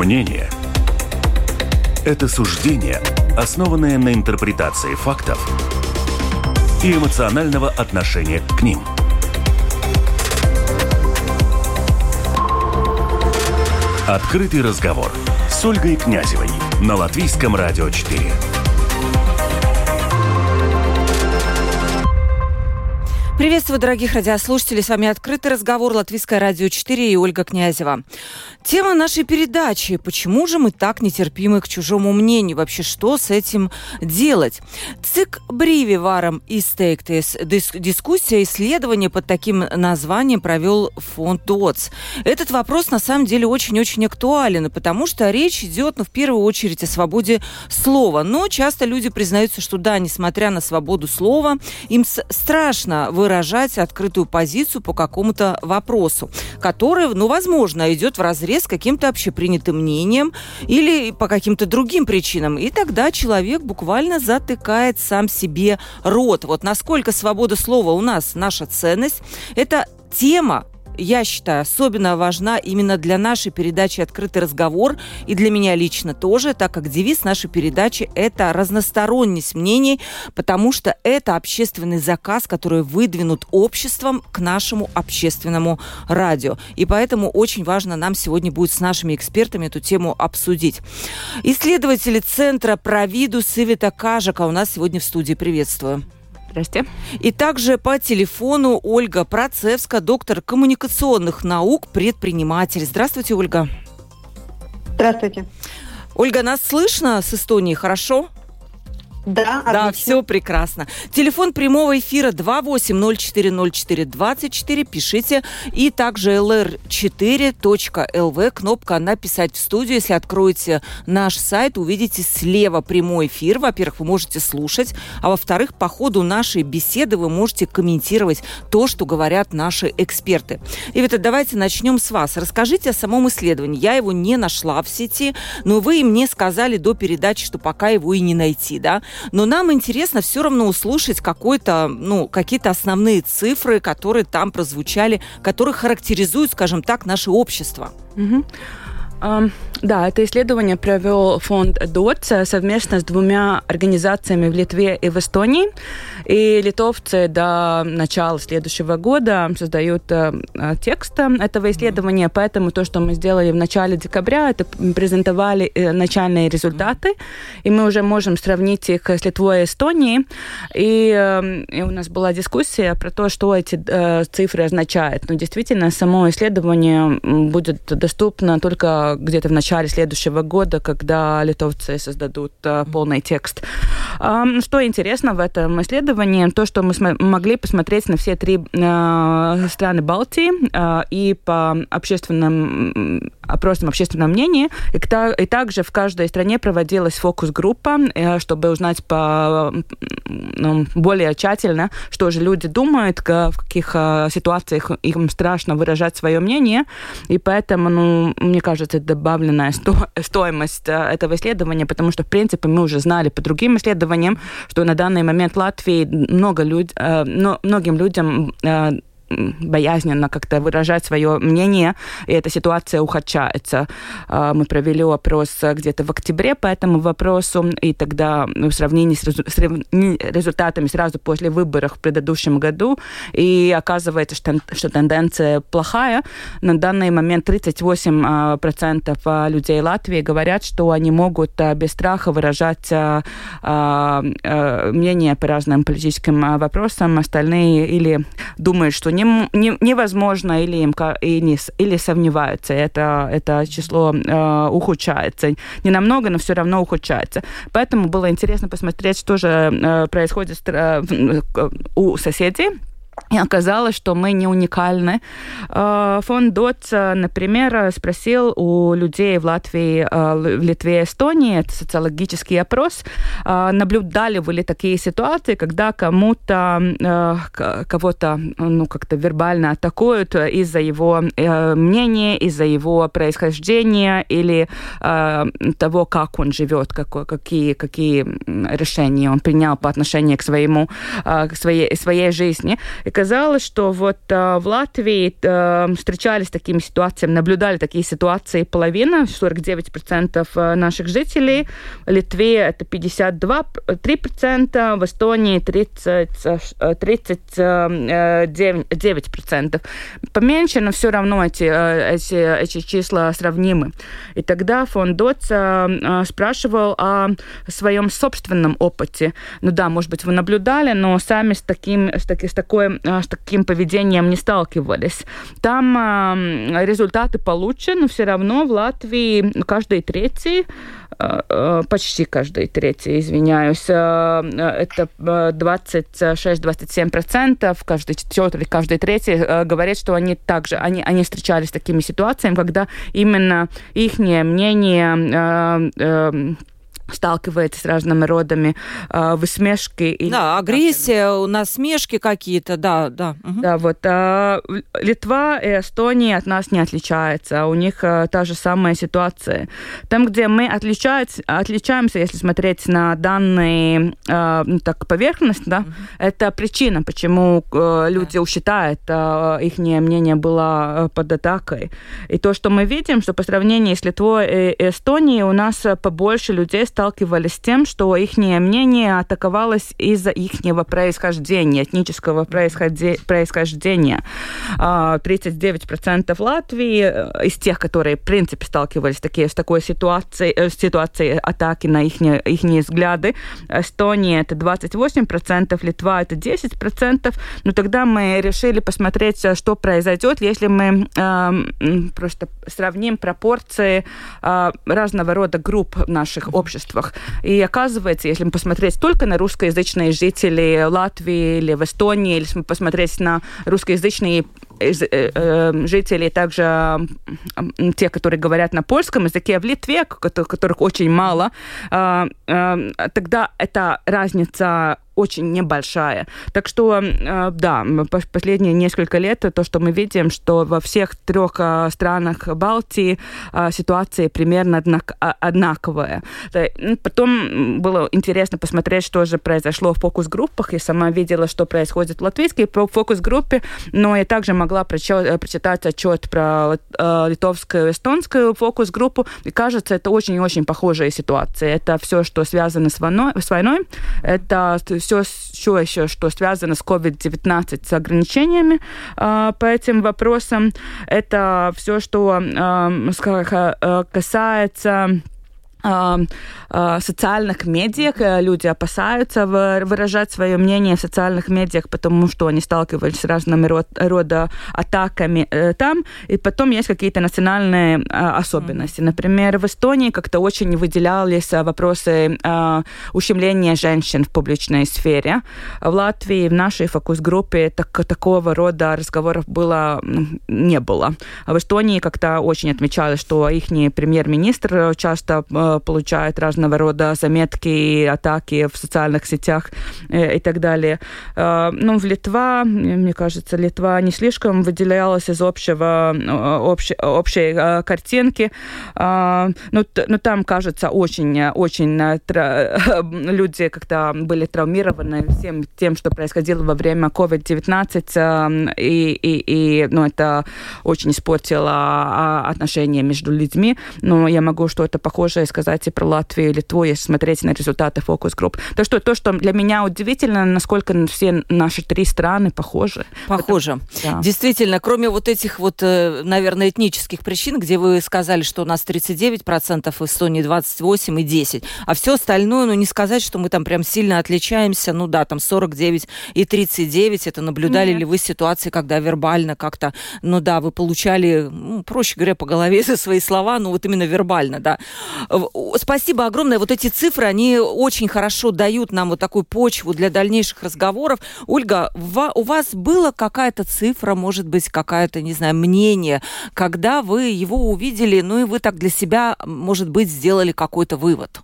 Мнение – это суждение, основанное на интерпретации фактов и эмоционального отношения к ним. Открытый разговор с Ольгой Князевой на Латвийском радио 4. Приветствую, дорогих радиослушателей. С вами «Открытый разговор» Латвийское радио 4 и Ольга Князева. Тема нашей передачи – почему же мы так нетерпимы к чужому мнению? Вообще, что с этим делать? ЦИК Бриви варом и стейктес. Дискуссия, исследование под таким названием провел фонд ДОЦ. Этот вопрос на самом деле очень-очень актуален, потому что речь идет, ну, в первую очередь, о свободе слова. Но часто люди признаются, что да, несмотря на свободу слова, им страшно выражать открытую позицию по какому-то вопросу, который, ну, возможно, идет в разрез с каким-то общепринятым мнением или по каким-то другим причинам. И тогда человек буквально затыкает сам себе рот. Вот насколько свобода слова у нас наша ценность, это тема, я считаю, особенно важна именно для нашей передачи «Открытый разговор» и для меня лично тоже, так как девиз нашей передачи – это разносторонность мнений, потому что это общественный заказ, который выдвинут обществом к нашему общественному радио. И поэтому очень важно нам сегодня будет с нашими экспертами эту тему обсудить. Исследователи Центра Провиду Сывита Кажака у нас сегодня в студии. Приветствую. Здрасте. И также по телефону Ольга Процевска, доктор коммуникационных наук, предприниматель. Здравствуйте, Ольга. Здравствуйте. Ольга, нас слышно с Эстонии хорошо? Да, Да, отлично. все прекрасно. Телефон прямого эфира 28040424. Пишите. И также lr4.lv. Кнопка «Написать в студию». Если откроете наш сайт, увидите слева прямой эфир. Во-первых, вы можете слушать. А во-вторых, по ходу нашей беседы вы можете комментировать то, что говорят наши эксперты. И вот давайте начнем с вас. Расскажите о самом исследовании. Я его не нашла в сети, но вы мне сказали до передачи, что пока его и не найти, да? Но нам интересно все равно услышать какой-то, ну, какие-то основные цифры, которые там прозвучали, которые характеризуют, скажем так, наше общество. Угу. Um, да, это исследование провел фонд ДОЦ совместно с двумя организациями в Литве и в Эстонии. И литовцы до начала следующего года создают э, текст этого исследования, поэтому то, что мы сделали в начале декабря, это презентовали э, начальные результаты, и мы уже можем сравнить их с Литвой и Эстонией. И, э, и у нас была дискуссия про то, что эти э, цифры означают. Но действительно, само исследование будет доступно только где-то в начале следующего года, когда литовцы создадут э, полный текст. Что интересно в этом исследовании, то, что мы могли посмотреть на все три э, страны Балтии э, и по общественным опросам общественного мнения, и, также в каждой стране проводилась фокус-группа, чтобы узнать по, ну, более тщательно, что же люди думают, в каких ситуациях им страшно выражать свое мнение, и поэтому, ну, мне кажется, это добавленная сто стоимость э, этого исследования, потому что, в принципе, мы уже знали по другим исследованиям, что на данный момент Латвии много люд, э, многим людям э, боязненно как-то выражать свое мнение, и эта ситуация ухудшается. А, мы провели опрос где-то в октябре по этому вопросу, и тогда в сравнении с результатами сразу после выборов в предыдущем году, и оказывается, что, что тенденция плохая. На данный момент 38% а, людей Латвии говорят, что они могут а, без страха выражать мнение по разным политическим вопросам. Остальные или думают, что не не, не, невозможно или им или, или сомневаются. Это, это число э, ухудшается. Не намного, но все равно ухудшается. Поэтому было интересно посмотреть, что же э, происходит э, у соседей и оказалось, что мы не уникальны. Э, фонд ДОЦ, например, спросил у людей в Латвии, э, в Литве и Эстонии, это социологический опрос, э, наблюдали вы ли такие ситуации, когда кому-то, кого-то, ну, как-то вербально атакуют из-за его мнения, из-за его происхождения или того, как он живет, какие, какие решения он принял по отношению к своему, к своей, своей жизни. И казалось, что вот в Латвии встречались с такими ситуациями, наблюдали такие ситуации половина, 49% наших жителей. В Литве это 52, 3%, в Эстонии 30, 39%. Поменьше, но все равно эти, эти, эти числа сравнимы. И тогда фонд ДОЦ спрашивал о своем собственном опыте. Ну да, может быть, вы наблюдали, но сами с таким, с, таки, с, такой, с таким поведением не сталкивались. Там результаты получше, но все равно в Латвии каждый третий Э, э, почти каждый третий, извиняюсь, э, это 26-27%, каждый четвертый каждый третий говорит, что они также, они, они встречались с такими ситуациями, когда именно их мнение сталкивается с разными родами э, высмешки. И... Да, агрессия, насмешки какие-то, да, да. Угу. Да, вот. А Литва и Эстония от нас не отличаются, у них а, та же самая ситуация. Там, где мы отличаемся, отличаемся если смотреть на данные а, ну, так, поверхность, да, угу. это причина, почему а, люди да. считают, а, их мнение было под атакой. И то, что мы видим, что по сравнению с Литвой и Эстонией у нас побольше людей сталкивались с тем, что их мнение атаковалось из-за их происхождения, этнического происхождения. 39% а, Латвии э, из тех, которые, в принципе, сталкивались такие, с такой ситуацией, э, ситуацией атаки на их, их взгляды. Эстония это 28%, Литва это 10%. Но тогда мы решили посмотреть, э, что произойдет, если мы э, просто сравним пропорции э, разного рода групп наших обществах обществах. И оказывается, если мы посмотреть только на русскоязычные жители Латвии или в Эстонии, или если посмотреть на русскоязычные э, э, жители, также те, которые говорят на польском языке, в Литве, которых очень мало, а, а, тогда эта разница очень небольшая. Так что, э, да, последние несколько лет то, что мы видим, что во всех трех э, странах Балтии э, ситуация примерно одинаковая. Ну, потом было интересно посмотреть, что же произошло в фокус-группах. Я сама видела, что происходит в латвийской фокус-группе, но я также могла прочитать отчет про литовскую, эстонскую фокус-группу. И кажется, это очень-очень похожая ситуация. Это все, что связано с войной, с войной. Это все, все еще, что связано с COVID-19, с ограничениями э, по этим вопросам. Это все, что э, касается социальных медиах. Э, люди опасаются выражать свое мнение в социальных медиах, потому что они сталкивались с разными рода атаками э, там. И потом есть какие-то национальные а, особенности. Например, в Эстонии как-то очень выделялись а, вопросы а, ущемления женщин в публичной сфере. В Латвии в нашей фокус-группе так, такого рода разговоров было не было. В Эстонии как-то очень отмечалось, что их премьер-министр часто получает разного рода заметки, атаки в социальных сетях э, и так далее. Э, ну, в Литва, мне кажется, Литва не слишком выделялась из общего, э, общей, общей картинки. Ну, ну, там, кажется, очень, очень люди как-то были травмированы всем тем, что происходило во время COVID-19, и, и, и ну, это очень испортило а, отношения между людьми. Но я могу что-то похожее сказать сказать и про Латвию и Литву, если смотреть на результаты фокус-групп. То, что, то, что для меня удивительно, насколько все наши три страны похожи. Похожи. Потому, да. Действительно, кроме вот этих вот, э, наверное, этнических причин, где вы сказали, что у нас 39%, в Эстонии 28 и 10, а все остальное, ну, не сказать, что мы там прям сильно отличаемся, ну да, там 49 и 39, это наблюдали Нет. ли вы ситуации, когда вербально как-то, ну да, вы получали, ну, проще говоря, по голове за свои слова, ну вот именно вербально, да спасибо огромное. Вот эти цифры, они очень хорошо дают нам вот такую почву для дальнейших разговоров. Ольга, у вас была какая-то цифра, может быть, какая-то, не знаю, мнение, когда вы его увидели, ну и вы так для себя, может быть, сделали какой-то вывод?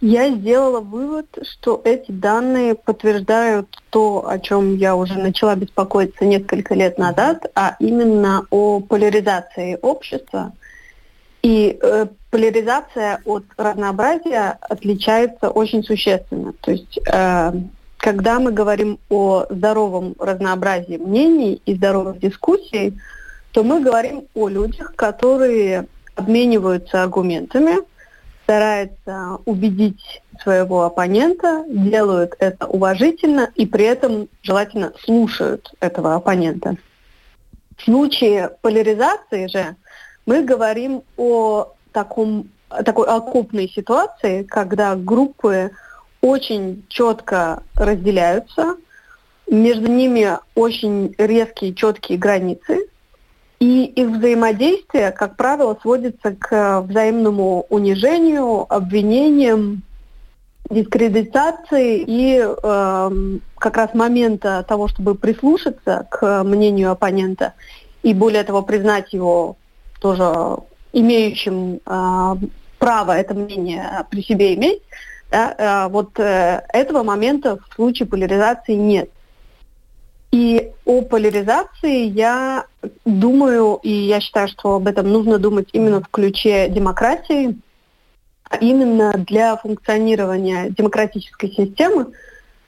Я сделала вывод, что эти данные подтверждают то, о чем я уже начала беспокоиться несколько лет назад, а именно о поляризации общества – и э, поляризация от разнообразия отличается очень существенно. То есть, э, когда мы говорим о здоровом разнообразии мнений и здоровых дискуссий, то мы говорим о людях, которые обмениваются аргументами, стараются убедить своего оппонента, делают это уважительно и при этом желательно слушают этого оппонента. В случае поляризации же мы говорим о таком, такой окопной ситуации, когда группы очень четко разделяются, между ними очень резкие, четкие границы, и их взаимодействие, как правило, сводится к взаимному унижению, обвинениям, дискредитации и э, как раз момента того, чтобы прислушаться к мнению оппонента и более того признать его тоже имеющим э, право это мнение при себе иметь, да, э, вот э, этого момента в случае поляризации нет. И о поляризации я думаю, и я считаю, что об этом нужно думать именно в ключе демократии, а именно для функционирования демократической системы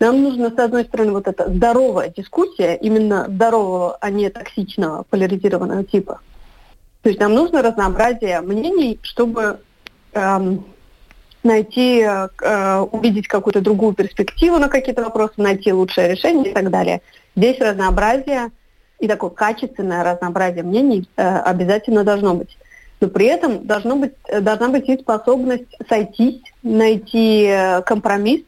нам нужно, с одной стороны, вот эта здоровая дискуссия, именно здорового, а не токсичного, поляризированного типа. То есть нам нужно разнообразие мнений, чтобы эм, найти, э, увидеть какую-то другую перспективу на какие-то вопросы, найти лучшее решение и так далее. Здесь разнообразие и такое качественное разнообразие мнений э, обязательно должно быть. Но при этом должно быть, э, должна быть и способность сойтись, найти э, компромисс, э,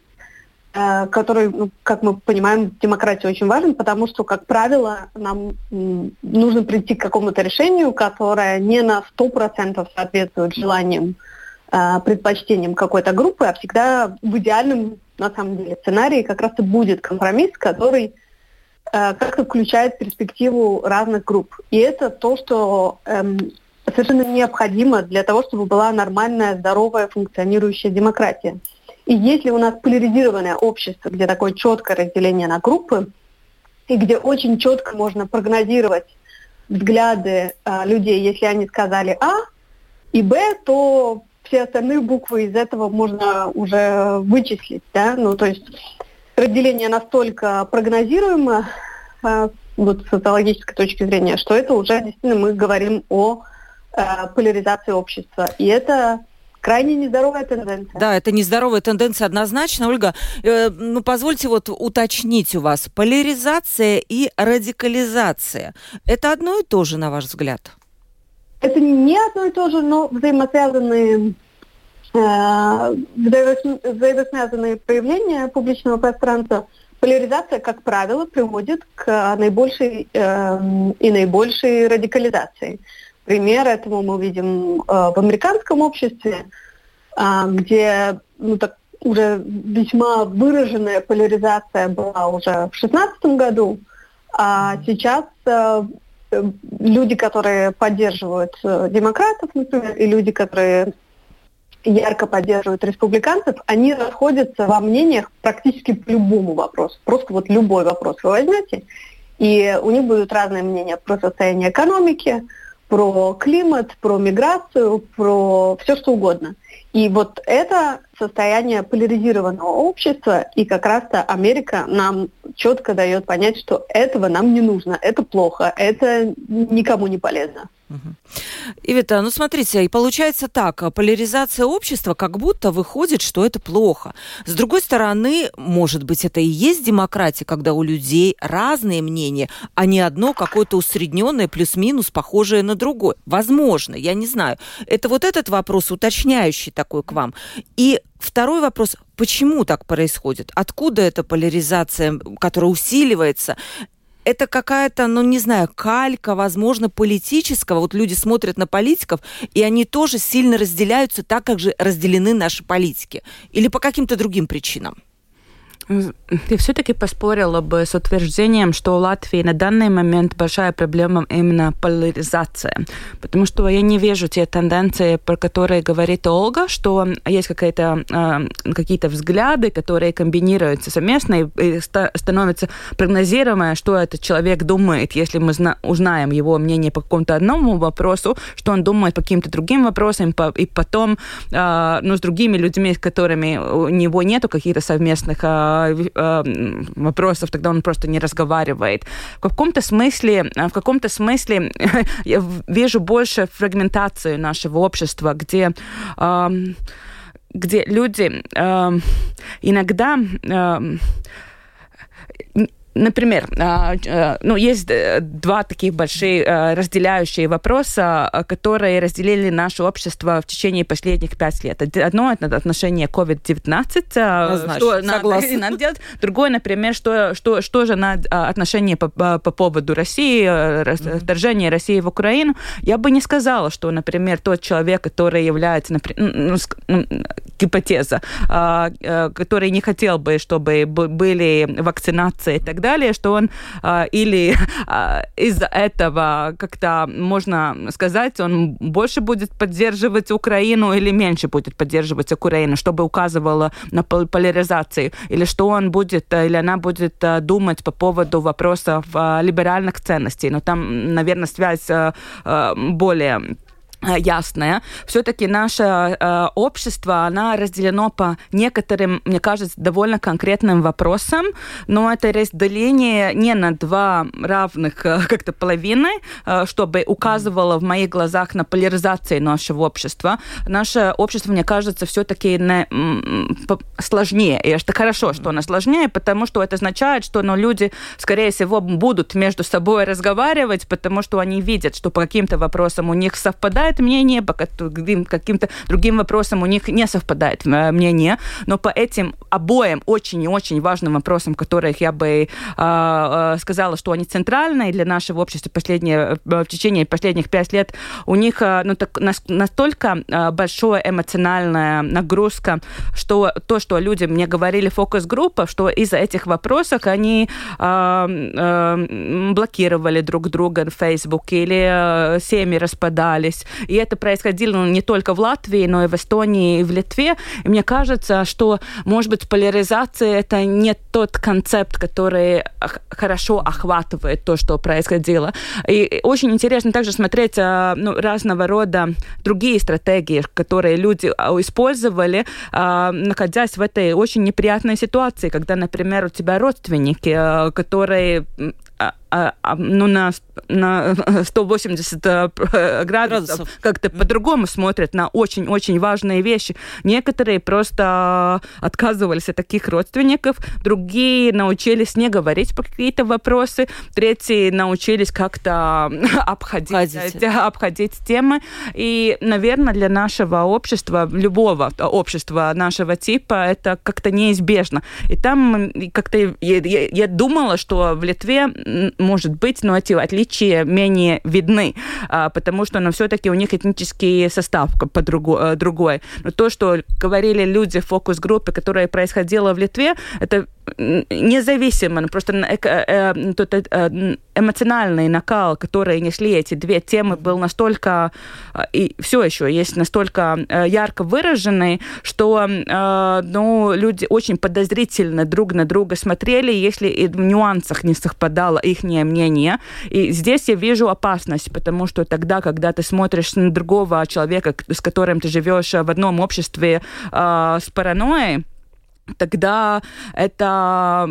который, ну, как мы понимаем, демократии очень важен, потому что, как правило, нам нужно прийти к какому-то решению, которое не на 100% соответствует желаниям, предпочтениям какой-то группы, а всегда в идеальном, на самом деле, сценарии как раз и будет компромисс, который как-то включает перспективу разных групп. И это то, что эм, совершенно необходимо для того, чтобы была нормальная, здоровая, функционирующая демократия. И если у нас поляризированное общество, где такое четкое разделение на группы, и где очень четко можно прогнозировать взгляды а, людей, если они сказали А и Б, то все остальные буквы из этого можно уже вычислить. Да? Ну, то есть разделение настолько прогнозируемо а, вот, с социологической точки зрения, что это уже действительно мы говорим о Э, поляризации общества. И это крайне нездоровая тенденция. Да, это нездоровая тенденция однозначно. Ольга, э, ну позвольте вот уточнить у вас. Поляризация и радикализация – это одно и то же, на ваш взгляд? Это не одно и то же, но взаимосвязанные э, взаимосвязанные проявления публичного пространства. Поляризация, как правило, приводит к наибольшей э, и наибольшей радикализации. Пример этому мы видим э, в американском обществе, э, где ну, так, уже весьма выраженная поляризация была уже в 2016 году, а сейчас э, люди, которые поддерживают э, демократов, например, и люди, которые ярко поддерживают республиканцев, они расходятся во мнениях практически по любому вопросу. Просто вот любой вопрос вы возьмете, и у них будут разные мнения про состояние экономики, про климат, про миграцию, про все что угодно. И вот это состояние поляризированного общества, и как раз-то Америка нам четко дает понять, что этого нам не нужно, это плохо, это никому не полезно. Ивита, ну смотрите, и получается так, поляризация общества как будто выходит, что это плохо. С другой стороны, может быть, это и есть демократия, когда у людей разные мнения, а не одно какое-то усредненное плюс-минус похожее на другое. Возможно, я не знаю. Это вот этот вопрос уточняющий такой к вам. И Второй вопрос, почему так происходит? Откуда эта поляризация, которая усиливается? Это какая-то, ну, не знаю, калька, возможно, политического. Вот люди смотрят на политиков, и они тоже сильно разделяются так, как же разделены наши политики. Или по каким-то другим причинам. Я все-таки поспорила бы с утверждением, что у Латвии на данный момент большая проблема именно поляризация. Потому что я не вижу те тенденции, про которые говорит Ольга, что есть какие-то э, какие-то взгляды, которые комбинируются совместно и, становятся прогнозируемое, что этот человек думает, если мы узнаем его мнение по какому-то одному вопросу, что он думает по каким-то другим вопросам, и потом э, ну, с другими людьми, с которыми у него нету каких-то совместных э, вопросов, тогда он просто не разговаривает. В каком-то смысле, в каком-то смысле я вижу больше фрагментации нашего общества, где где люди э, иногда э, Например, а, а, ну, есть э, два таких большие э, разделяющие вопроса, которые разделили наше общество в течение последних пять лет. Одно – это отношение COVID-19, э, что надо, надо делать. Другое, например, что, что, что же на отношение по, по поводу России, вторжения России в Украину. Я бы не сказала, что, например, тот человек, который является, например, ну, гипотеза, а, который не хотел бы, чтобы были вакцинации и так далее, что он э, или э, из-за этого как-то можно сказать, он больше будет поддерживать Украину или меньше будет поддерживать Украину, чтобы указывало на поляризацию, или что он будет, или она будет думать по поводу вопросов э, либеральных ценностей. Но там, наверное, связь э, более Э, ясная. Все-таки наше э, общество, оно разделено по некоторым, мне кажется, довольно конкретным вопросам, но это разделение не на два равных э, как-то половины, э, чтобы указывало в моих глазах на поляризацию нашего общества. Наше общество, мне кажется, все-таки не, сложнее. И это хорошо, что оно сложнее, потому что это означает, что ну, люди, скорее всего, будут между собой разговаривать, потому что они видят, что по каким-то вопросам у них совпадает совпадает мнение, по каким-то другим вопросам у них не совпадает э, мнение, но по этим обоим очень и очень важным вопросам, которых я бы э, сказала, что они центральные для нашего общества последние, в течение последних пять лет, у них ну, так, настолько большая эмоциональная нагрузка, что то, что люди мне говорили фокус-группа, что из-за этих вопросов они э, э, блокировали друг друга в Фейсбуке или э, семьи распадались, и это происходило не только в Латвии, но и в Эстонии, и в Литве. И мне кажется, что, может быть, поляризация – это не тот концепт, который хорошо охватывает то, что происходило. И очень интересно также смотреть а, ну, разного рода другие стратегии, которые люди а, использовали, а, находясь в этой очень неприятной ситуации, когда, например, у тебя родственники, которые ну, на, на 180 э, градусов, градусов. как-то mm. по-другому смотрят на очень-очень важные вещи. Некоторые просто отказывались от таких родственников, другие научились не говорить по какие-то вопросы, третьи научились как-то обходить, обходить темы. И, наверное, для нашего общества, любого общества нашего типа, это как-то неизбежно. И там как-то я, я, я думала, что в Литве может быть, но эти отличия менее видны, а, потому что ну, все-таки у них этнический состав э, другой. Но то, что говорили люди в фокус-группе, которое происходило в Литве, это независимо, ну, просто э, э, тот э, эмоциональный накал, который несли эти две темы, был настолько, и все еще есть настолько ярко выраженный, что ну, люди очень подозрительно друг на друга смотрели, если и в нюансах не совпадало их мнение. И здесь я вижу опасность, потому что тогда, когда ты смотришь на другого человека, с которым ты живешь в одном обществе с паранойей, тогда это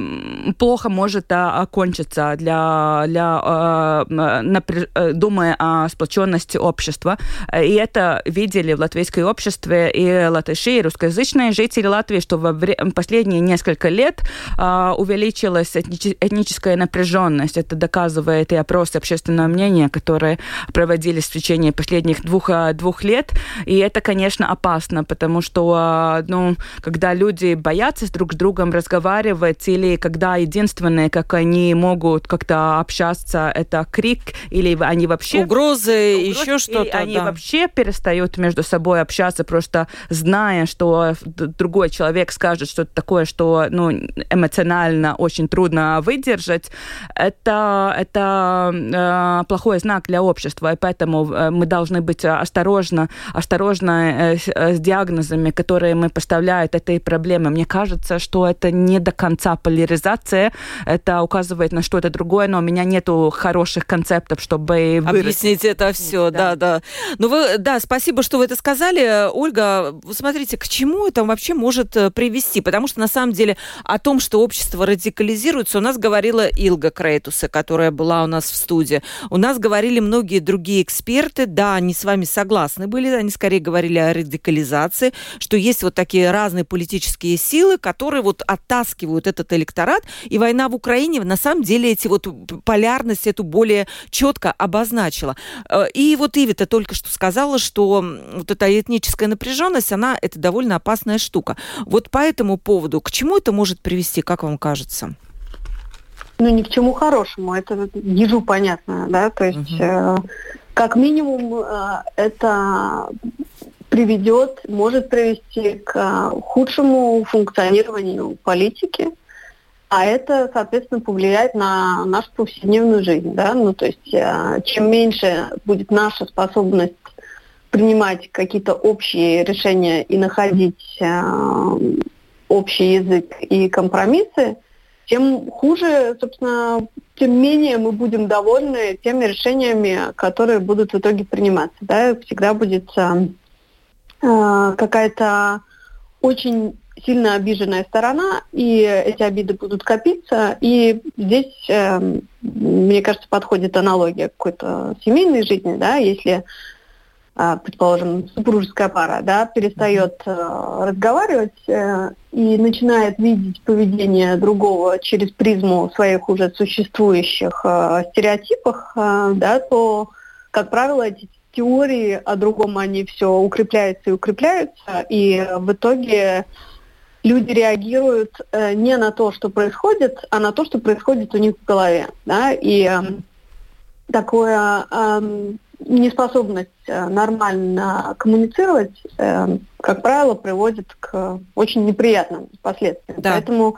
плохо может а, окончиться для, для а, напряж... Э, думая о сплоченности общества. И это видели в латвийском обществе и латыши, и русскоязычные жители Латвии, что время, последние несколько лет а, увеличилась этническая напряженность. Это доказывает и опросы общественного мнения, которые проводились в течение последних двух, двух лет. И это, конечно, опасно, потому что ну, когда люди боятся боятся друг с другом разговаривать, или когда единственное, как они могут как-то общаться, это крик, или они вообще... Угрозы, угрозы еще что-то. они да. вообще перестают между собой общаться, просто зная, что другой человек скажет что-то такое, что ну, эмоционально очень трудно выдержать. Это, это э, плохой знак для общества, и поэтому э, мы должны быть осторожны, осторожны э, с диагнозами, которые мы поставляют этой проблемы. Мне кажется, кажется, что это не до конца поляризация. Это указывает на что-то другое, но у меня нету хороших концептов, чтобы объяснить это все. Да, да. да. Ну вы, да, спасибо, что вы это сказали, Ольга. Смотрите, к чему это вообще может э, привести? Потому что на самом деле о том, что общество радикализируется, у нас говорила Илга Крейтуса, которая была у нас в студии. У нас говорили многие другие эксперты. Да, они с вами согласны были. Они скорее говорили о радикализации, что есть вот такие разные политические силы, которые вот оттаскивают этот электорат. И война в Украине на самом деле эти вот полярность эту более четко обозначила. Э, и вот Ивита только что сказала, что вот эта этническая напряженность, она это довольно опасная штука. Вот по этому поводу, к чему это может привести, как вам кажется? Ну, ни к чему хорошему, это ежу понятно, да, то есть угу. э, как минимум э, это приведет, может привести к э, худшему функционированию политики, а это, соответственно, повлияет на нашу повседневную жизнь, да, ну, то есть э, чем меньше будет наша способность принимать какие-то общие решения и находить э, общий язык и компромиссы, тем хуже, собственно, тем менее мы будем довольны теми решениями, которые будут в итоге приниматься. Да? Всегда будет э, э, какая-то очень сильно обиженная сторона, и эти обиды будут копиться. И здесь, э, мне кажется, подходит аналогия какой-то семейной жизни, да, если а, предположим, супружеская пара, да, перестает э, разговаривать э, и начинает видеть поведение другого через призму своих уже существующих э, стереотипов, э, да, то, как правило, эти теории о другом, они все укрепляются и укрепляются, и в итоге люди реагируют э, не на то, что происходит, а на то, что происходит у них в голове, да, и э, такое э, неспособность нормально коммуницировать, э, как правило, приводит к очень неприятным последствиям. Да. Поэтому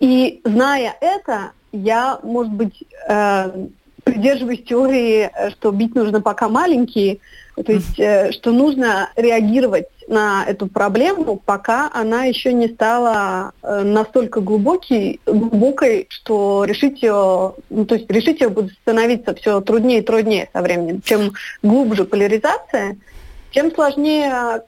и зная это, я, может быть, э, придерживаюсь теории, что бить нужно пока маленькие, то есть, что нужно реагировать на эту проблему, пока она еще не стала э, настолько глубокой, глубокой, что решить ее, ну, то есть решить ее будет становиться все труднее и труднее со временем. Чем глубже поляризация, тем сложнее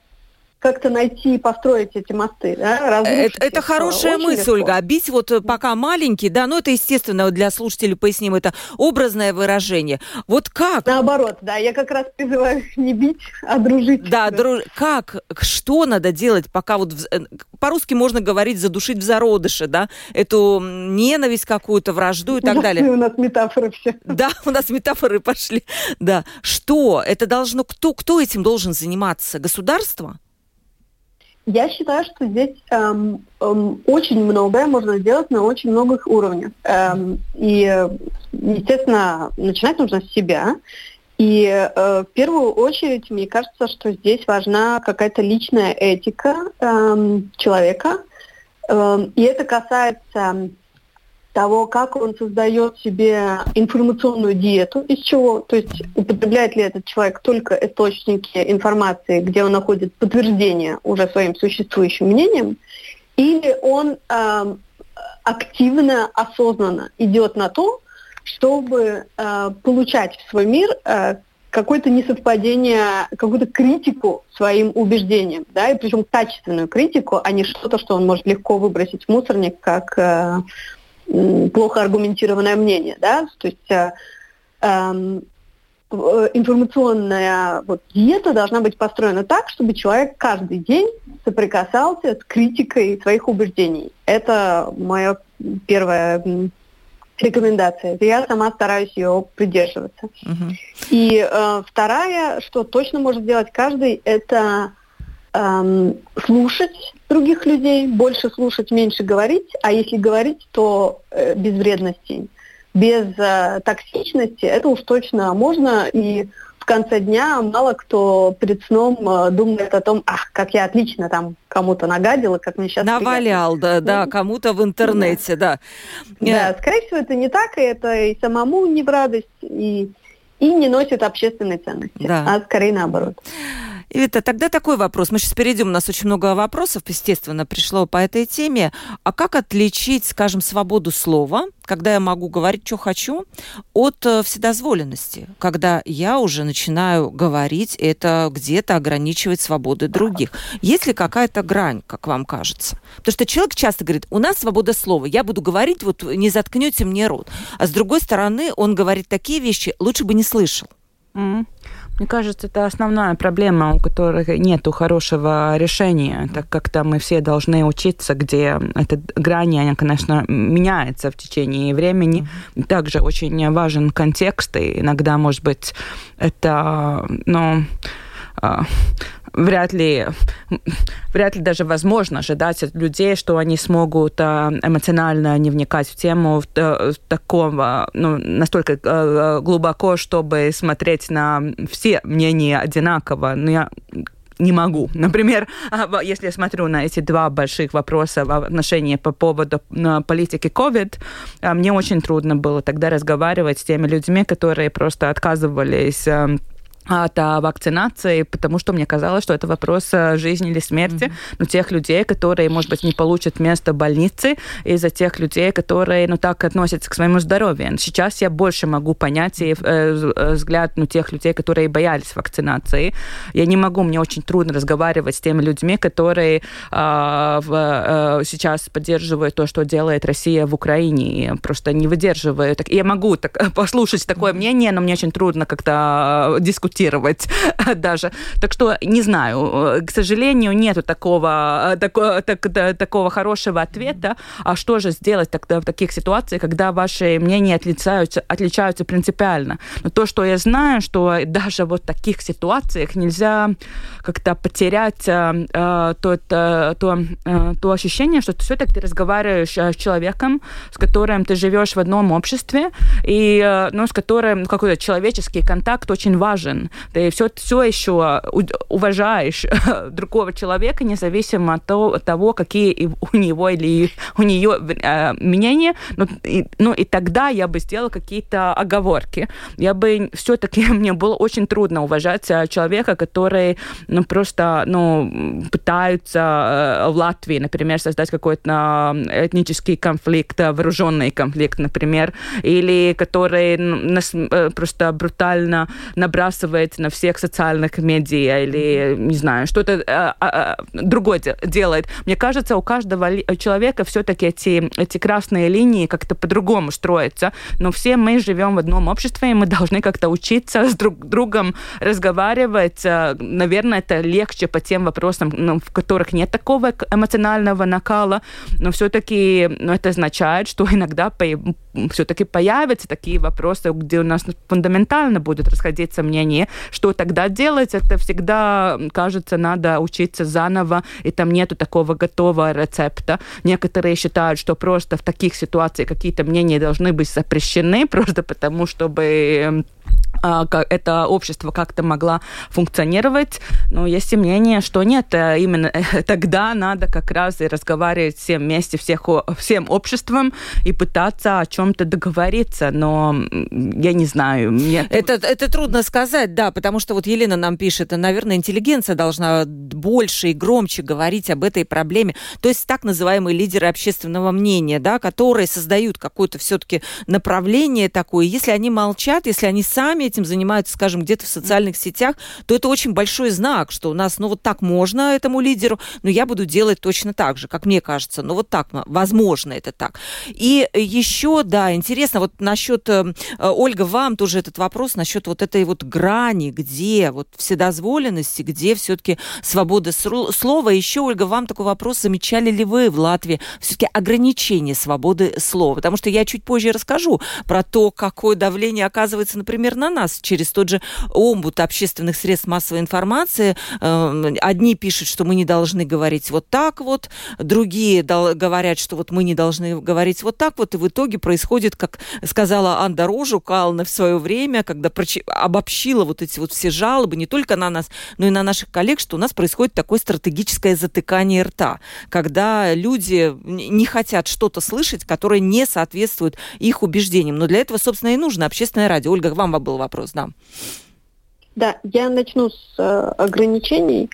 как-то найти и построить эти мосты, да, Это, это хорошая мысль, легко. Ольга. Бить вот э, пока маленький, да, ну это, естественно, для слушателей поясним, это образное выражение. Вот как? Наоборот, да, я как раз призываю не бить, а дружить. Да, друж... как, что надо делать, пока вот, э, по-русски можно говорить, задушить в зародыше, да, эту ненависть какую-то, вражду и так далее. У нас метафоры все. Да, у нас метафоры пошли, да. Что? Это должно, кто, кто этим должен заниматься? Государство? Я считаю, что здесь эм, эм, очень многое можно сделать на очень многих уровнях. Эм, и, естественно, начинать нужно с себя. И э, в первую очередь, мне кажется, что здесь важна какая-то личная этика эм, человека. Эм, и это касается того, как он создает себе информационную диету, из чего, то есть употребляет ли этот человек только источники информации, где он находит подтверждение уже своим существующим мнением, или он э, активно, осознанно идет на то, чтобы э, получать в свой мир э, какое-то несовпадение, какую-то критику своим убеждениям, да, и причем качественную критику, а не что-то, что он может легко выбросить в мусорник, как э, плохо аргументированное мнение, да, то есть э, эм, э, информационная вот, диета должна быть построена так, чтобы человек каждый день соприкасался с критикой своих убеждений. Это моя первая рекомендация. Я сама стараюсь ее придерживаться. Uh-huh. И э, вторая, что точно может сделать каждый, это эм, слушать других людей, больше слушать, меньше говорить, а если говорить, то э, без вредностей, без э, токсичности, это уж точно можно, и в конце дня мало кто перед сном э, думает о том, ах, как я отлично там кому-то нагадила, как мне сейчас Навалял, приятно. да, да, кому-то в интернете, да. Да, да скорее всего, это не так, и это и самому не в радость, и, и не носит общественной ценности, да. а скорее наоборот. Вита, тогда такой вопрос. Мы сейчас перейдем, у нас очень много вопросов, естественно, пришло по этой теме. А как отличить, скажем, свободу слова, когда я могу говорить, что хочу, от э, вседозволенности, когда я уже начинаю говорить, это где-то ограничивает свободы других. Есть ли какая-то грань, как вам кажется? Потому что человек часто говорит, у нас свобода слова, я буду говорить, вот не заткнете мне рот. А с другой стороны, он говорит такие вещи, лучше бы не слышал. Mm-hmm. Мне кажется, это основная проблема, у которой нет хорошего решения, так как там мы все должны учиться, где эта грань, она, конечно, меняется в течение времени. Также очень важен контекст, и иногда, может быть, это, ну, а, вряд ли, вряд ли даже возможно ожидать от людей, что они смогут а, эмоционально не вникать в тему в такого, ну, настолько а, глубоко, чтобы смотреть на все мнения одинаково. Но я не могу. Например, если я смотрю на эти два больших вопроса в отношении по поводу политики COVID, мне очень трудно было тогда разговаривать с теми людьми, которые просто отказывались от вакцинации, потому что мне казалось, что это вопрос э, жизни или смерти. Mm-hmm. Но тех людей, которые, может быть, не получат место в больнице, из-за тех людей, которые, ну, так относятся к своему здоровью. Сейчас я больше могу понять и э, э, взгляд, ну, тех людей, которые боялись вакцинации. Я не могу, мне очень трудно разговаривать с теми людьми, которые э, в, э, сейчас поддерживают то, что делает Россия в Украине, и просто не выдерживают. Я могу так, послушать такое мнение, но мне очень трудно как-то дискутировать дискутировать даже. Так что не знаю, к сожалению, нету такого, такого, так, такого хорошего ответа. А что же сделать тогда в таких ситуациях, когда ваши мнения отличаются, отличаются принципиально? Но то, что я знаю, что даже вот в таких ситуациях нельзя как-то потерять э, э то, то, то, э, то ощущение, что ты все-таки ты разговариваешь э, с человеком, с которым ты живешь в одном обществе, и э, ну, с которым какой-то человеческий контакт очень важен ты все, все еще уважаешь другого человека, независимо от того, того какие у него или у нее э, мнения. Ну и, ну, и тогда я бы сделала какие-то оговорки. Я бы все-таки, мне было очень трудно уважать э, человека, который ну, просто ну, пытаются э, в Латвии, например, создать какой-то этнический конфликт, вооруженный конфликт, например, или который нас просто брутально набрасывает выкладывает на всех социальных медиа или, не знаю, что-то а, а, другое делает. Мне кажется, у каждого человека все-таки эти, эти красные линии как-то по-другому строятся, но все мы живем в одном обществе, и мы должны как-то учиться с друг другом разговаривать. Наверное, это легче по тем вопросам, ну, в которых нет такого эмоционального накала, но все-таки ну, это означает, что иногда все-таки появятся такие вопросы, где у нас фундаментально будут расходиться мнения. Что тогда делать? Это всегда, кажется, надо учиться заново, и там нету такого готового рецепта. Некоторые считают, что просто в таких ситуациях какие-то мнения должны быть запрещены, просто потому, чтобы это общество как-то могло функционировать. Но есть мнение, что нет, э, именно тогда надо как раз и разговаривать всем вместе, всех, всем обществом и пытаться о чем-то договориться. Но я не знаю. Мне... Это, это трудно сказать, да, потому что вот Елена нам пишет, наверное, интеллигенция должна больше и громче говорить об этой проблеме. То есть так называемые лидеры общественного мнения, да, которые создают какое-то все-таки направление такое. Если они молчат, если они сами этим занимаются, скажем, где-то в социальных сетях, то это очень большой знак, что у нас, ну вот так можно этому лидеру, но я буду делать точно так же, как мне кажется. Ну вот так, возможно, это так. И еще, да, интересно, вот насчет, э, Ольга, вам тоже этот вопрос, насчет вот этой вот грани, где вот вседозволенности, где все-таки свобода слова. Еще, Ольга, вам такой вопрос, замечали ли вы в Латвии все-таки ограничение свободы слова? Потому что я чуть позже расскажу про то, какое давление оказывается, например, на нас через тот же омбуд общественных средств массовой информации. Эм, одни пишут, что мы не должны говорить вот так вот, другие говорят, что вот мы не должны говорить вот так вот, и в итоге происходит, как сказала Анда Рожу Кална в свое время, когда обобщила вот эти вот все жалобы не только на нас, но и на наших коллег, что у нас происходит такое стратегическое затыкание рта, когда люди не хотят что-то слышать, которое не соответствует их убеждениям. Но для этого, собственно, и нужно общественное радио. Ольга, вам был вопрос, да. Да, я начну с э, ограничений.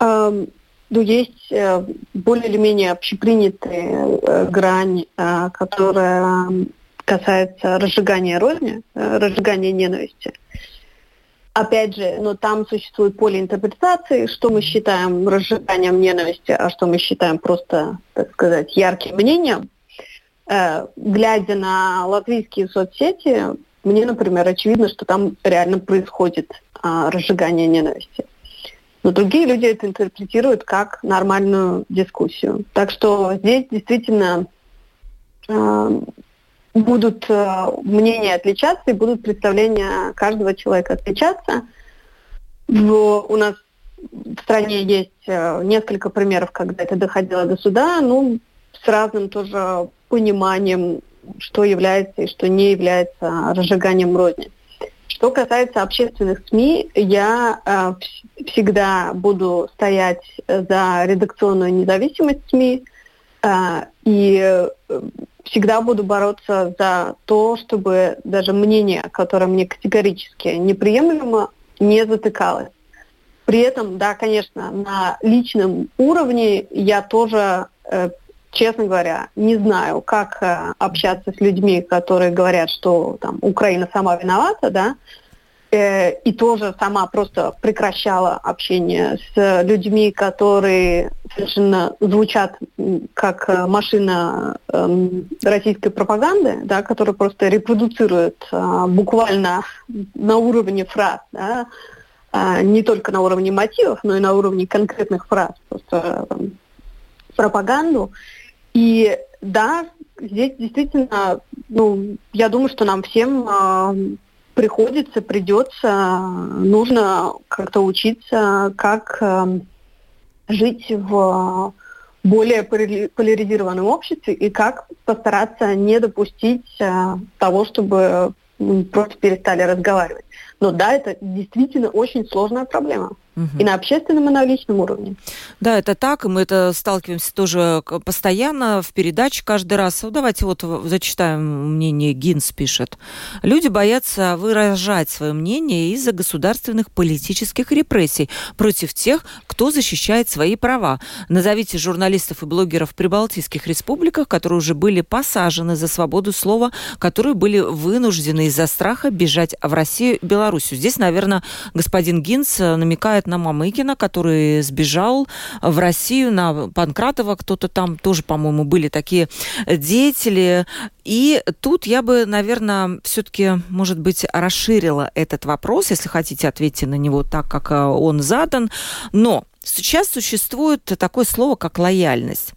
Э, ну, есть э, более или менее общепринятые э, грань, э, которая касается разжигания розни, э, разжигания ненависти. Опять же, но там существует поле интерпретации, что мы считаем разжиганием ненависти, а что мы считаем просто, так сказать, ярким мнением. Э, глядя на латвийские соцсети, мне, например, очевидно, что там реально происходит а, разжигание ненависти. Но другие люди это интерпретируют как нормальную дискуссию. Так что здесь действительно э, будут э, мнения отличаться и будут представления каждого человека отличаться. В, у нас в стране есть э, несколько примеров, когда это доходило до суда, ну, с разным тоже пониманием, что является и что не является разжиганием розни. Что касается общественных СМИ, я э, всегда буду стоять за редакционную независимость СМИ э, и э, всегда буду бороться за то, чтобы даже мнение, которое мне категорически неприемлемо, не затыкалось. При этом, да, конечно, на личном уровне я тоже э, честно говоря, не знаю, как э, общаться с людьми, которые говорят, что там Украина сама виновата, да, э, и тоже сама просто прекращала общение с людьми, которые совершенно звучат как э, машина э, российской пропаганды, да, которые просто репродуцируют буквально на уровне фраз, да, э, не только на уровне мотивов, но и на уровне конкретных фраз, просто э, пропаганду. И да, здесь действительно, ну, я думаю, что нам всем э, приходится, придется, нужно как-то учиться, как э, жить в более поляризированном обществе и как постараться не допустить э, того, чтобы просто перестали разговаривать. Но да, это действительно очень сложная проблема. Угу. И на общественном, и на личном уровне. Да, это так, и мы это сталкиваемся тоже постоянно в передаче каждый раз. Давайте вот зачитаем мнение Гинс пишет. Люди боятся выражать свое мнение из-за государственных политических репрессий против тех, кто защищает свои права. Назовите журналистов и блогеров в прибалтийских республиках, которые уже были посажены за свободу слова, которые были вынуждены из-за страха бежать в Россию и Белоруссию. Здесь, наверное, господин Гинс намекает намекает на Мамыкина, который сбежал в Россию, на Панкратова кто-то там тоже, по-моему, были такие деятели. И тут я бы, наверное, все-таки, может быть, расширила этот вопрос, если хотите, ответьте на него так, как э, он задан. Но Сейчас существует такое слово, как лояльность.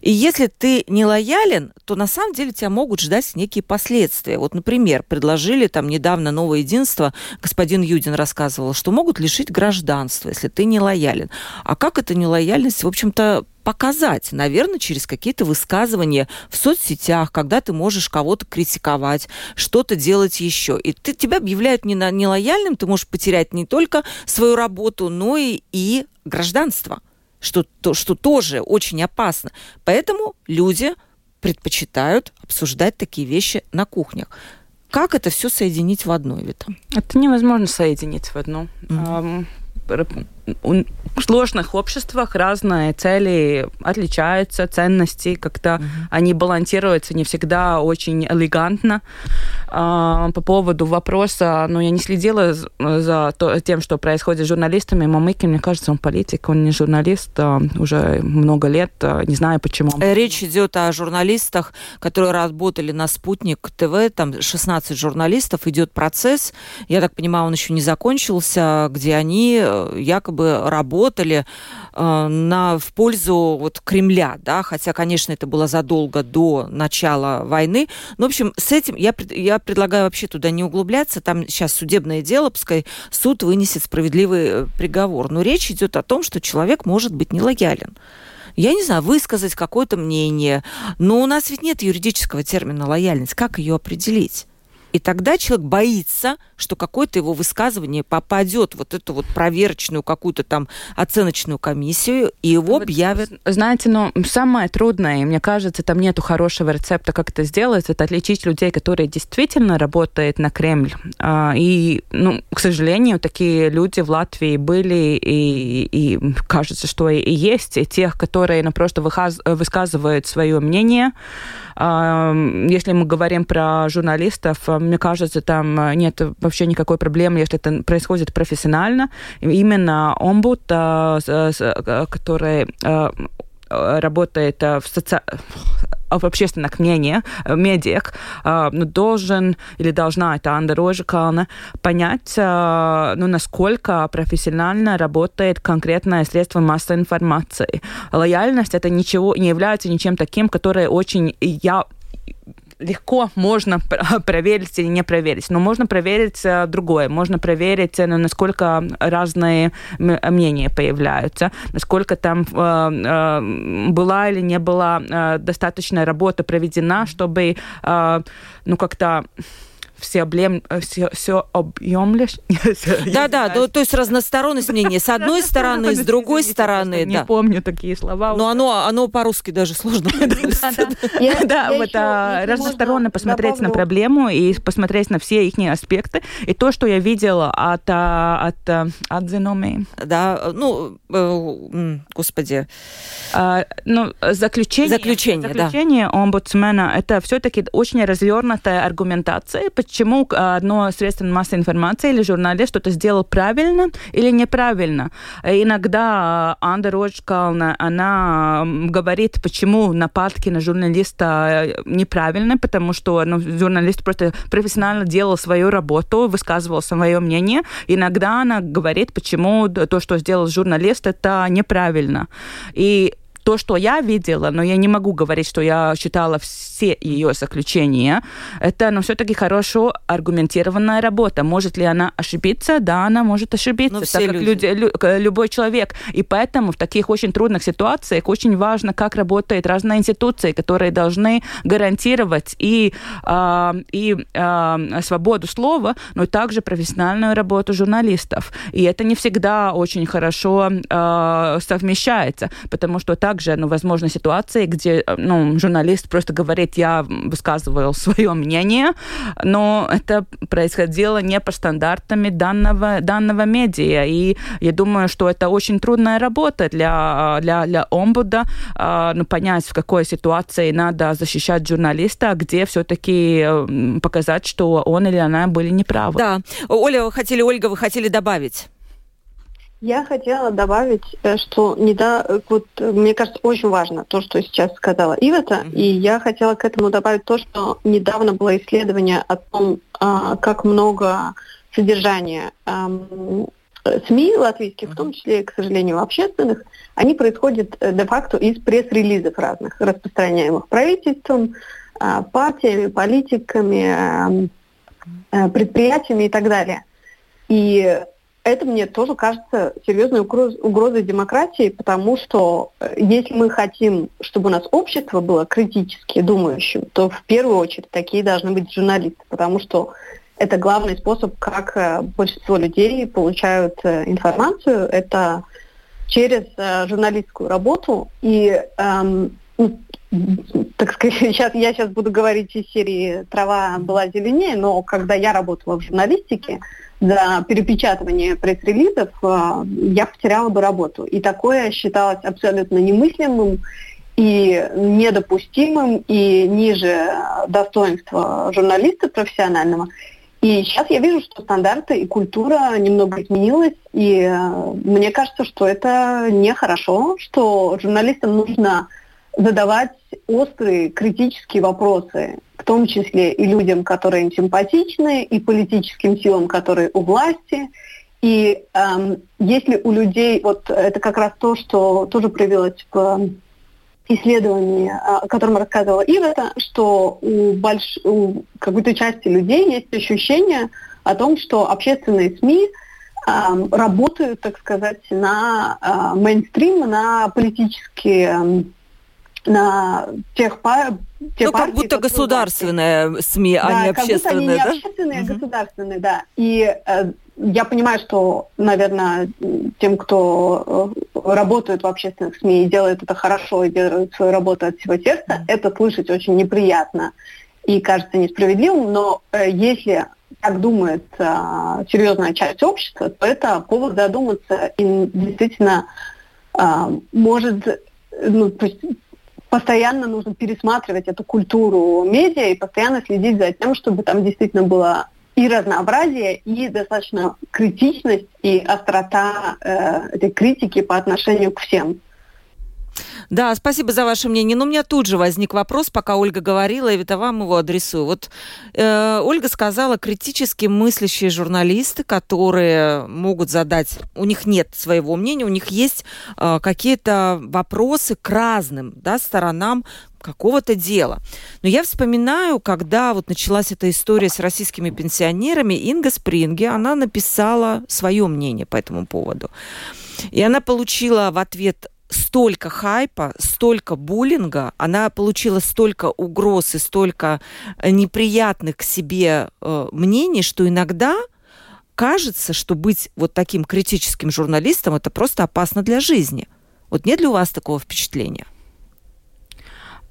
И если ты не лоялен, то на самом деле тебя могут ждать некие последствия. Вот, например, предложили там недавно новое единство, господин Юдин рассказывал, что могут лишить гражданства, если ты не лоялен. А как эта нелояльность, в общем-то, показать, наверное, через какие-то высказывания в соцсетях, когда ты можешь кого-то критиковать, что-то делать еще. И ты, тебя объявляют нелояльным, ты можешь потерять не только свою работу, но и, и гражданство, что, то, что тоже очень опасно. Поэтому люди предпочитают обсуждать такие вещи на кухнях. Как это все соединить в одно, Вита? Это невозможно соединить в одно. Mm-hmm в сложных обществах разные цели отличаются, ценности как-то mm-hmm. они балансируются не всегда очень элегантно. А, по поводу вопроса, ну, я не следила за то, тем, что происходит с журналистами. Мамыкин, мне кажется, он политик, он не журналист а, уже много лет, а, не знаю почему. Э, речь идет о журналистах, которые работали на «Спутник ТВ», там 16 журналистов, идет процесс, я так понимаю, он еще не закончился, где они э, якобы работали э, на, в пользу вот, Кремля, да, хотя, конечно, это было задолго до начала войны. Но, в общем, с этим я, я предлагаю вообще туда не углубляться. Там сейчас судебное дело, пускай суд вынесет справедливый э, приговор. Но речь идет о том, что человек может быть нелоялен я не знаю, высказать какое-то мнение. Но у нас ведь нет юридического термина лояльность. Как ее определить? И тогда человек боится, что какое-то его высказывание попадет в вот эту вот проверочную какую-то там оценочную комиссию, и его вот, объявят. Знаете, но самое трудное, мне кажется, там нету хорошего рецепта, как это сделать, это отличить людей, которые действительно работают на Кремль. А, и, ну, к сожалению, такие люди в Латвии были, и, и кажется, что и есть, и тех, которые ну, просто высказывают свое мнение, если мы говорим про журналистов, мне кажется, там нет вообще никакой проблемы, если это происходит профессионально. Именно омбуд, который работает в соци общественных мнениях, медиах, ну, должен или должна, это Анда Рожикална, понять, ну, насколько профессионально работает конкретное средство массовой информации. Лояльность это ничего не является ничем таким, которое очень я легко можно проверить или не проверить. Но можно проверить э, другое. Можно проверить, ну, насколько разные мнения появляются, насколько там э, была или не была достаточная работа проведена, чтобы ну, как-то все, облем, все, все объемлешь. Да-да, то, то есть разносторонность мнения с одной стороны, с другой стороны. Не помню такие слова. Но оно, оно по-русски даже сложно. Да, вот разносторонне посмотреть на проблему и посмотреть на все их аспекты. И то, что я видела от от от Зеноми. Да, ну, э, господи. А, ну, заключение. Заключение, Заключение омбудсмена это все-таки очень развернутая аргументация, почему одно средство массовой информации или журналист что-то сделал правильно или неправильно. Иногда Анда Роджкална, она говорит, почему нападки на журналиста э, неправильны, потому что ну, журналист просто профессионально делал свою работу, высказывал свое мнение. Иногда она говорит, почему то, что сделал журналист, это неправильно. И то, что я видела, но я не могу говорить, что я читала все ее заключения, это ну, все-таки хорошо аргументированная работа. Может ли она ошибиться? Да, она может ошибиться, но так как люди. Люди, любой человек. И поэтому в таких очень трудных ситуациях очень важно, как работают разные институции, которые должны гарантировать и, э, и э, свободу слова, но также профессиональную работу журналистов. И это не всегда очень хорошо э, совмещается, потому что так также, ну, возможно, ситуации, где, э, ну, журналист просто говорит, я высказываю свое мнение, но это происходило не по стандартам данного, данного медиа. И я думаю, что это очень трудная работа для, для, для омбуда, а, ну, понять, в какой ситуации надо защищать журналиста, а где все-таки э, показать, что он или она были неправы. Да. Оля, вы хотели, Ольга, вы хотели добавить? Я хотела добавить, э, что не да, э, вот, э, мне кажется, очень важно то, что сейчас сказала Ивета, mm-hmm. и я хотела к этому добавить то, что недавно было исследование о том, а, как много содержания СМИ латвийских, в том числе, к сожалению, общественных, они происходят де-факто из пресс-релизов разных, распространяемых правительством, а, партиями, политиками, предприятиями и так далее. И это мне тоже кажется серьезной угрозой демократии, потому что э, если мы хотим, чтобы у нас общество было критически думающим, то в первую очередь такие должны быть журналисты, потому что это главный способ, как э, большинство людей получают э, информацию, это через журналистскую работу. И эм, ну, так сказать, сейчас, я сейчас буду говорить из серии «Трава была зеленее», но когда я работала в журналистике, за перепечатывание пресс-релизов э, я потеряла бы работу. И такое считалось абсолютно немыслимым и недопустимым, и ниже достоинства журналиста профессионального. И сейчас я вижу, что стандарты и культура немного изменилась, и э, мне кажется, что это нехорошо, что журналистам нужно задавать острые критические вопросы, в том числе и людям, которые им симпатичны, и политическим силам, которые у власти. И эм, если у людей, вот это как раз то, что тоже проявилось в исследовании, о котором рассказывала Ива, что у, больш... у какой-то части людей есть ощущение о том, что общественные СМИ эм, работают, так сказать, на э, мейнстрим, на политические на тех пар... те ну, партии, как будто государственные СМИ, а да, а не общественные, как будто они не общественные, а государственные, да. И э, я понимаю, что, наверное, тем, кто э, работает в общественных СМИ и делает это хорошо и делает свою работу от всего сердца, это слышать очень неприятно и кажется несправедливым, но э, если так думает э, серьезная часть общества, то это повод задуматься и действительно э, может, ну, постоянно нужно пересматривать эту культуру медиа и постоянно следить за тем, чтобы там действительно было и разнообразие, и достаточно критичность и острота э, этой критики по отношению к всем. Да, спасибо за ваше мнение. Но у меня тут же возник вопрос, пока Ольга говорила, и это вам его адресую. Вот э, Ольга сказала, критически мыслящие журналисты, которые могут задать, у них нет своего мнения, у них есть э, какие-то вопросы к разным да, сторонам какого-то дела. Но я вспоминаю, когда вот началась эта история с российскими пенсионерами, Инга Спринги, она написала свое мнение по этому поводу. И она получила в ответ столько хайпа, столько буллинга, она получила столько угроз и столько э, неприятных к себе э, мнений, что иногда кажется, что быть вот таким критическим журналистом это просто опасно для жизни. Вот нет ли у вас такого впечатления?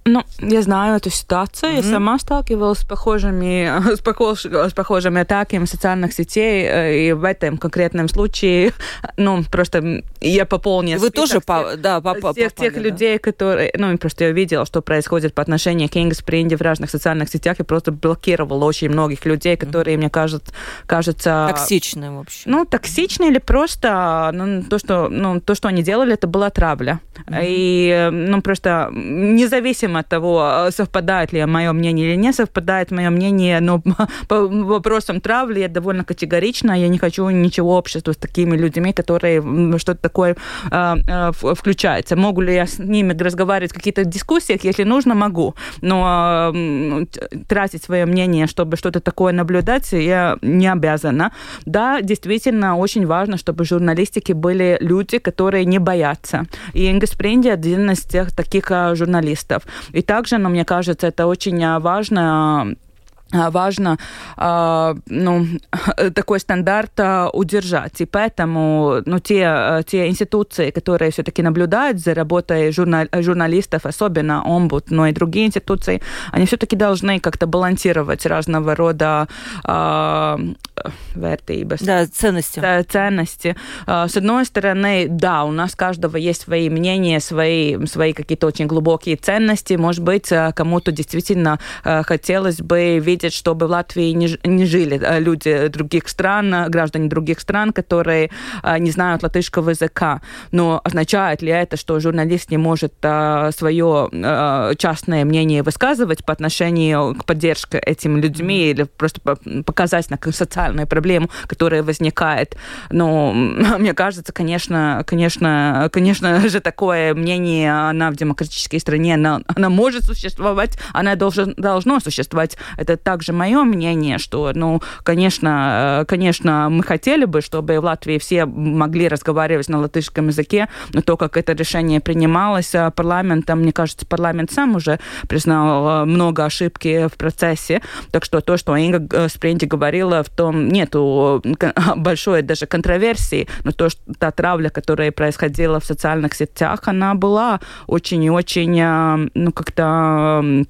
Ну, я знаю эту ситуацию. Mm-hmm. Я сама сталкивалась с похожими, с, похож, с похожими атаками социальных сетей. Э, и в этом конкретном случае, ну, просто я пополнила Вы тоже, по, да, по, по, тех, тех да? людей, которые... Ну, просто я видела, что происходит по отношению к Кингс Спринде в разных социальных сетях, и просто блокировала очень многих людей, которые, mm-hmm. мне кажется, кажется... Токсичные, в общем. Ну, токсичные или просто... Ну, то, что, ну, то, что они делали, это была травля. И, ну, просто независимо от того, а, совпадает ли мое мнение или не совпадает мое мнение, но по вопросам травли я довольно категорично. Я не хочу ничего общества с такими людьми, которые что-то такое э, включаются. Могу ли я с ними разговаривать в каких-то дискуссиях? Если нужно, могу. Но э, тратить свое мнение, чтобы что-то такое наблюдать, я не обязана. Да, действительно, очень важно, чтобы в журналистике были люди, которые не боятся. И Ингас Пренди один из тех таких журналистов. И также, но мне кажется, это очень а, важно важно а, ну, такой стандарт а, удержать. И поэтому ну, те, те институции, которые все-таки наблюдают за работой журнал, журналистов, особенно омбуд, но и другие институции, они все-таки должны как-то балансировать разного рода вертības. Да, ценности. Да, ценности. С одной стороны, да, у нас каждого есть свои мнения, свои, свои какие-то очень глубокие ценности. Может быть, кому-то действительно хотелось бы видеть видеть, чтобы в Латвии не, не жили э, люди других стран, э, граждане других стран, которые э, не знают латышского языка. Но означает ли это, что журналист не может свое частное мнение высказывать по отношению к поддержке этим людьми или просто показать на социальную проблему, которая возникает? Но мне кажется, конечно, конечно, конечно же такое мнение, она в демократической стране, она, она может существовать, она должен, должно существовать. Это также мое мнение, что, ну, конечно, э, конечно, мы хотели бы, чтобы в Латвии все могли разговаривать на латышском языке, но то, как это решение принималось э, парламентом, мне кажется, парламент сам уже признал э, много ошибки в процессе. Так что то, что Инга Спринти говорила, в том нету большой даже контроверсии, но то, что та травля, которая происходила в социальных сетях, она была очень и очень, ну, как-то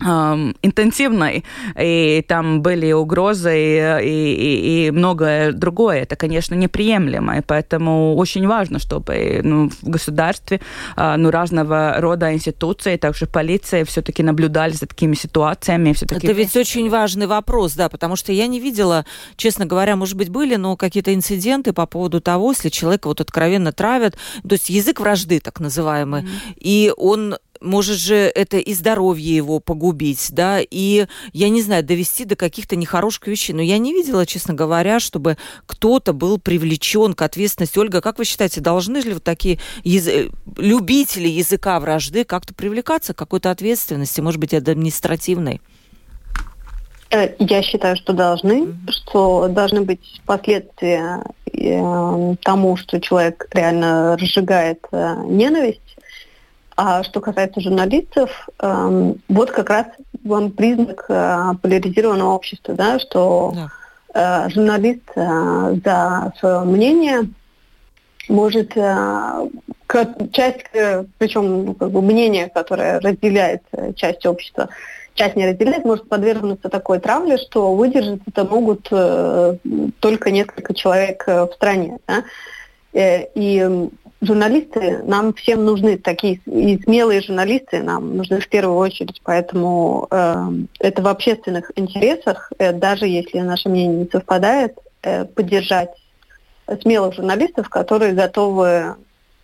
интенсивной, и там были угрозы и, и, и многое другое. Это, конечно, неприемлемо, и поэтому очень важно, чтобы ну, в государстве а, ну, разного рода институции, также полиция все-таки наблюдали за такими ситуациями. Это ведь очень важный вопрос, да, потому что я не видела, честно говоря, может быть, были, но какие-то инциденты по поводу того, если человека вот откровенно травят, то есть язык вражды, так называемый, mm-hmm. и он может же это и здоровье его погубить, да, и, я не знаю, довести до каких-то нехороших вещей. Но я не видела, честно говоря, чтобы кто-то был привлечен к ответственности. Ольга, как вы считаете, должны ли вот такие яз... любители языка вражды как-то привлекаться к какой-то ответственности, может быть, административной? Э, я считаю, что должны, mm-hmm. что должны быть последствия э, тому, что человек реально разжигает э, ненависть А что касается журналистов, э, вот как раз вам признак э, поляризированного общества, да, что да. Э, журналист э, за свое мнение может э, часть, э, причем ну, как бы мнение, которое разделяет э, часть общества, часть не разделяет, может подвергнуться такой травле, что выдержать это могут э, только несколько человек э, в стране. Да? И журналисты нам всем нужны, такие и смелые журналисты нам нужны в первую очередь, поэтому э, это в общественных интересах, э, даже если наше мнение не совпадает, э, поддержать смелых журналистов, которые готовы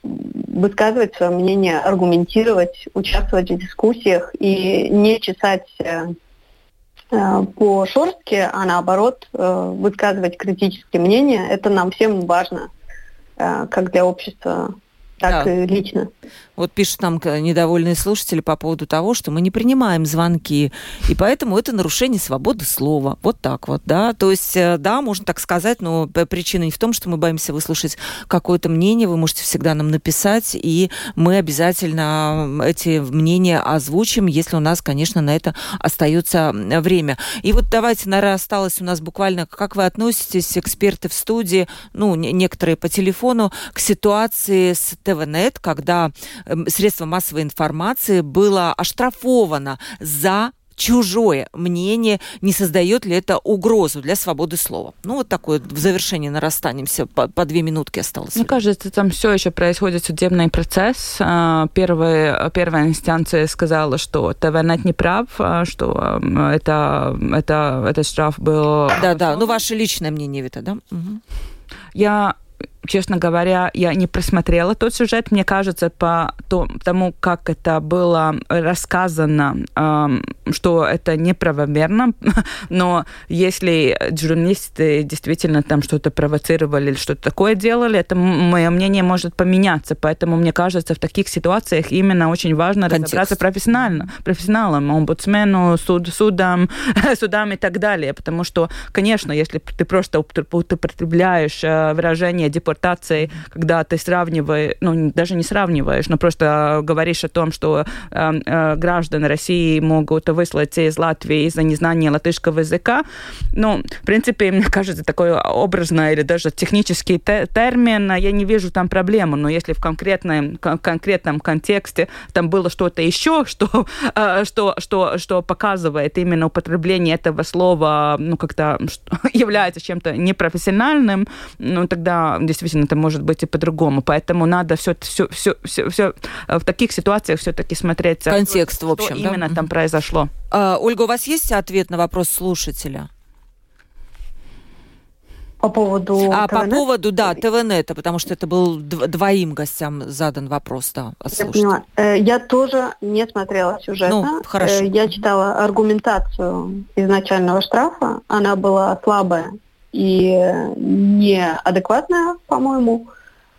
высказывать свое мнение, аргументировать, участвовать в дискуссиях и не чесать э, э, по шорстке, а наоборот э, высказывать критические мнения. Это нам всем важно, как для общества, так да. и лично. Вот пишут нам недовольные слушатели по поводу того, что мы не принимаем звонки, и поэтому это нарушение свободы слова. Вот так вот, да. То есть, э, да, можно так сказать, но причина не в том, что мы боимся выслушать какое-то мнение, вы можете всегда нам написать, и мы обязательно эти мнения озвучим, если у нас, конечно, на это остается время. И вот давайте, наверное, осталось у нас буквально, как вы относитесь, эксперты в студии, ну, некоторые по телефону, к ситуации с ТВНет, когда Эм, средство массовой информации было оштрафовано за чужое мнение, не создает ли это угрозу для свободы слова. Ну, вот такое в завершении нарастанемся, по, по две минутки осталось. Мне кажется, там все еще происходит судебный процесс. А, первая, первая инстанция сказала, что ТВНет не прав, а, что это, это, этот штраф был... Да-да, ну, ваше личное мнение, Вита, да? Угу. Я честно говоря, я не просмотрела тот сюжет. Мне кажется, по тому, как это было рассказано, что это неправомерно. Но если журналисты действительно там что-то провоцировали или что-то такое делали, это мое мнение может поменяться. Поэтому мне кажется, в таких ситуациях именно очень важно Контекст. разобраться профессионально, профессионалам, омбудсмену, суд, судам, судам и так далее. Потому что, конечно, если ты просто употребляешь э, выражение депортации депортацией, когда ты сравниваешь, ну, даже не сравниваешь, но просто говоришь о том, что э, э, граждане России могут выслать из Латвии из-за незнания латышского языка. Ну, в принципе, мне кажется, такой образный или даже технический те термин, я не вижу там проблемы, но если в конкретном, конкретном контексте там было что-то еще, что, э, что, что, что показывает именно употребление этого слова, ну, как-то является чем-то непрофессиональным, ну, тогда действительно действительно это может быть и по-другому. Поэтому надо все, все, все, все, все в таких ситуациях все-таки смотреть, контекст, что, в общем, что да? именно там произошло. А, Ольга, у вас есть ответ на вопрос слушателя? По поводу А, ТВНет? по поводу, да, ТВНета, потому что это был двоим гостям задан вопрос, да, Я поняла. Э, я тоже не смотрела сюжет. Ну, хорошо. Э, я читала аргументацию изначального штрафа. Она была слабая и неадекватная, по-моему,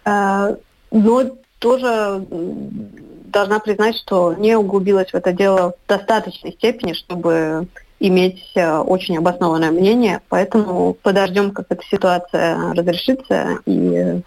э, но тоже должна признать, что не углубилась в это дело в достаточной степени, чтобы иметь э, очень обоснованное мнение. Поэтому подождем, как эта ситуация разрешится, и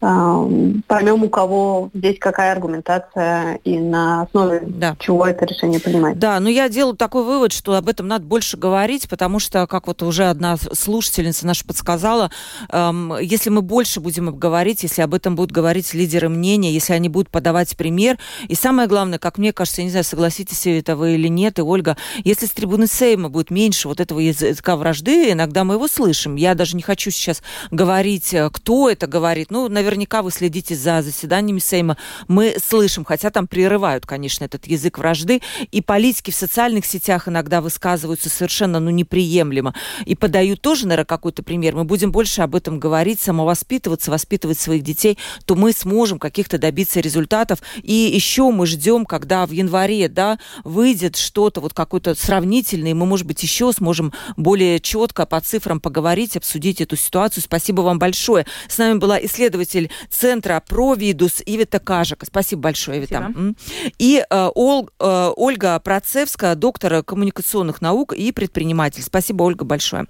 поймем, у кого здесь какая аргументация и на основе да. чего это решение принимать. Да, но я делаю такой вывод, что об этом надо больше говорить, потому что, как вот уже одна слушательница наша подсказала, эм, если мы больше будем говорить, если об этом будут говорить лидеры мнения, если они будут подавать пример, и самое главное, как мне кажется, я не знаю, согласитесь это вы или нет, и Ольга, если с трибуны Сейма будет меньше вот этого языка вражды, иногда мы его слышим. Я даже не хочу сейчас говорить, э, кто это говорит, ну, наверное, наверняка вы следите за заседаниями Сейма, мы слышим, хотя там прерывают, конечно, этот язык вражды, и политики в социальных сетях иногда высказываются совершенно, ну, неприемлемо, и подают тоже, наверное, какой-то пример. Мы будем больше об этом говорить, самовоспитываться, воспитывать своих детей, то мы сможем каких-то добиться результатов. И еще мы ждем, когда в январе, да, выйдет что-то вот какое-то сравнительное, и мы, может быть, еще сможем более четко по цифрам поговорить, обсудить эту ситуацию. Спасибо вам большое. С нами была исследователь руководитель Центра Провидус Ивита Кажика. Спасибо большое, Ивита. Спасибо. И э, Ол, э, Ольга Процевская, доктор коммуникационных наук и предприниматель. Спасибо, Ольга, большое.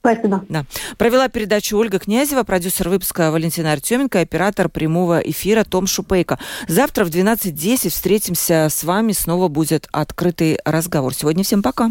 Спасибо. Да. Провела передачу Ольга Князева, продюсер выпуска Валентина Артеменко, оператор прямого эфира Том Шупейко. Завтра в 12.10 встретимся с вами. Снова будет открытый разговор. Сегодня всем пока.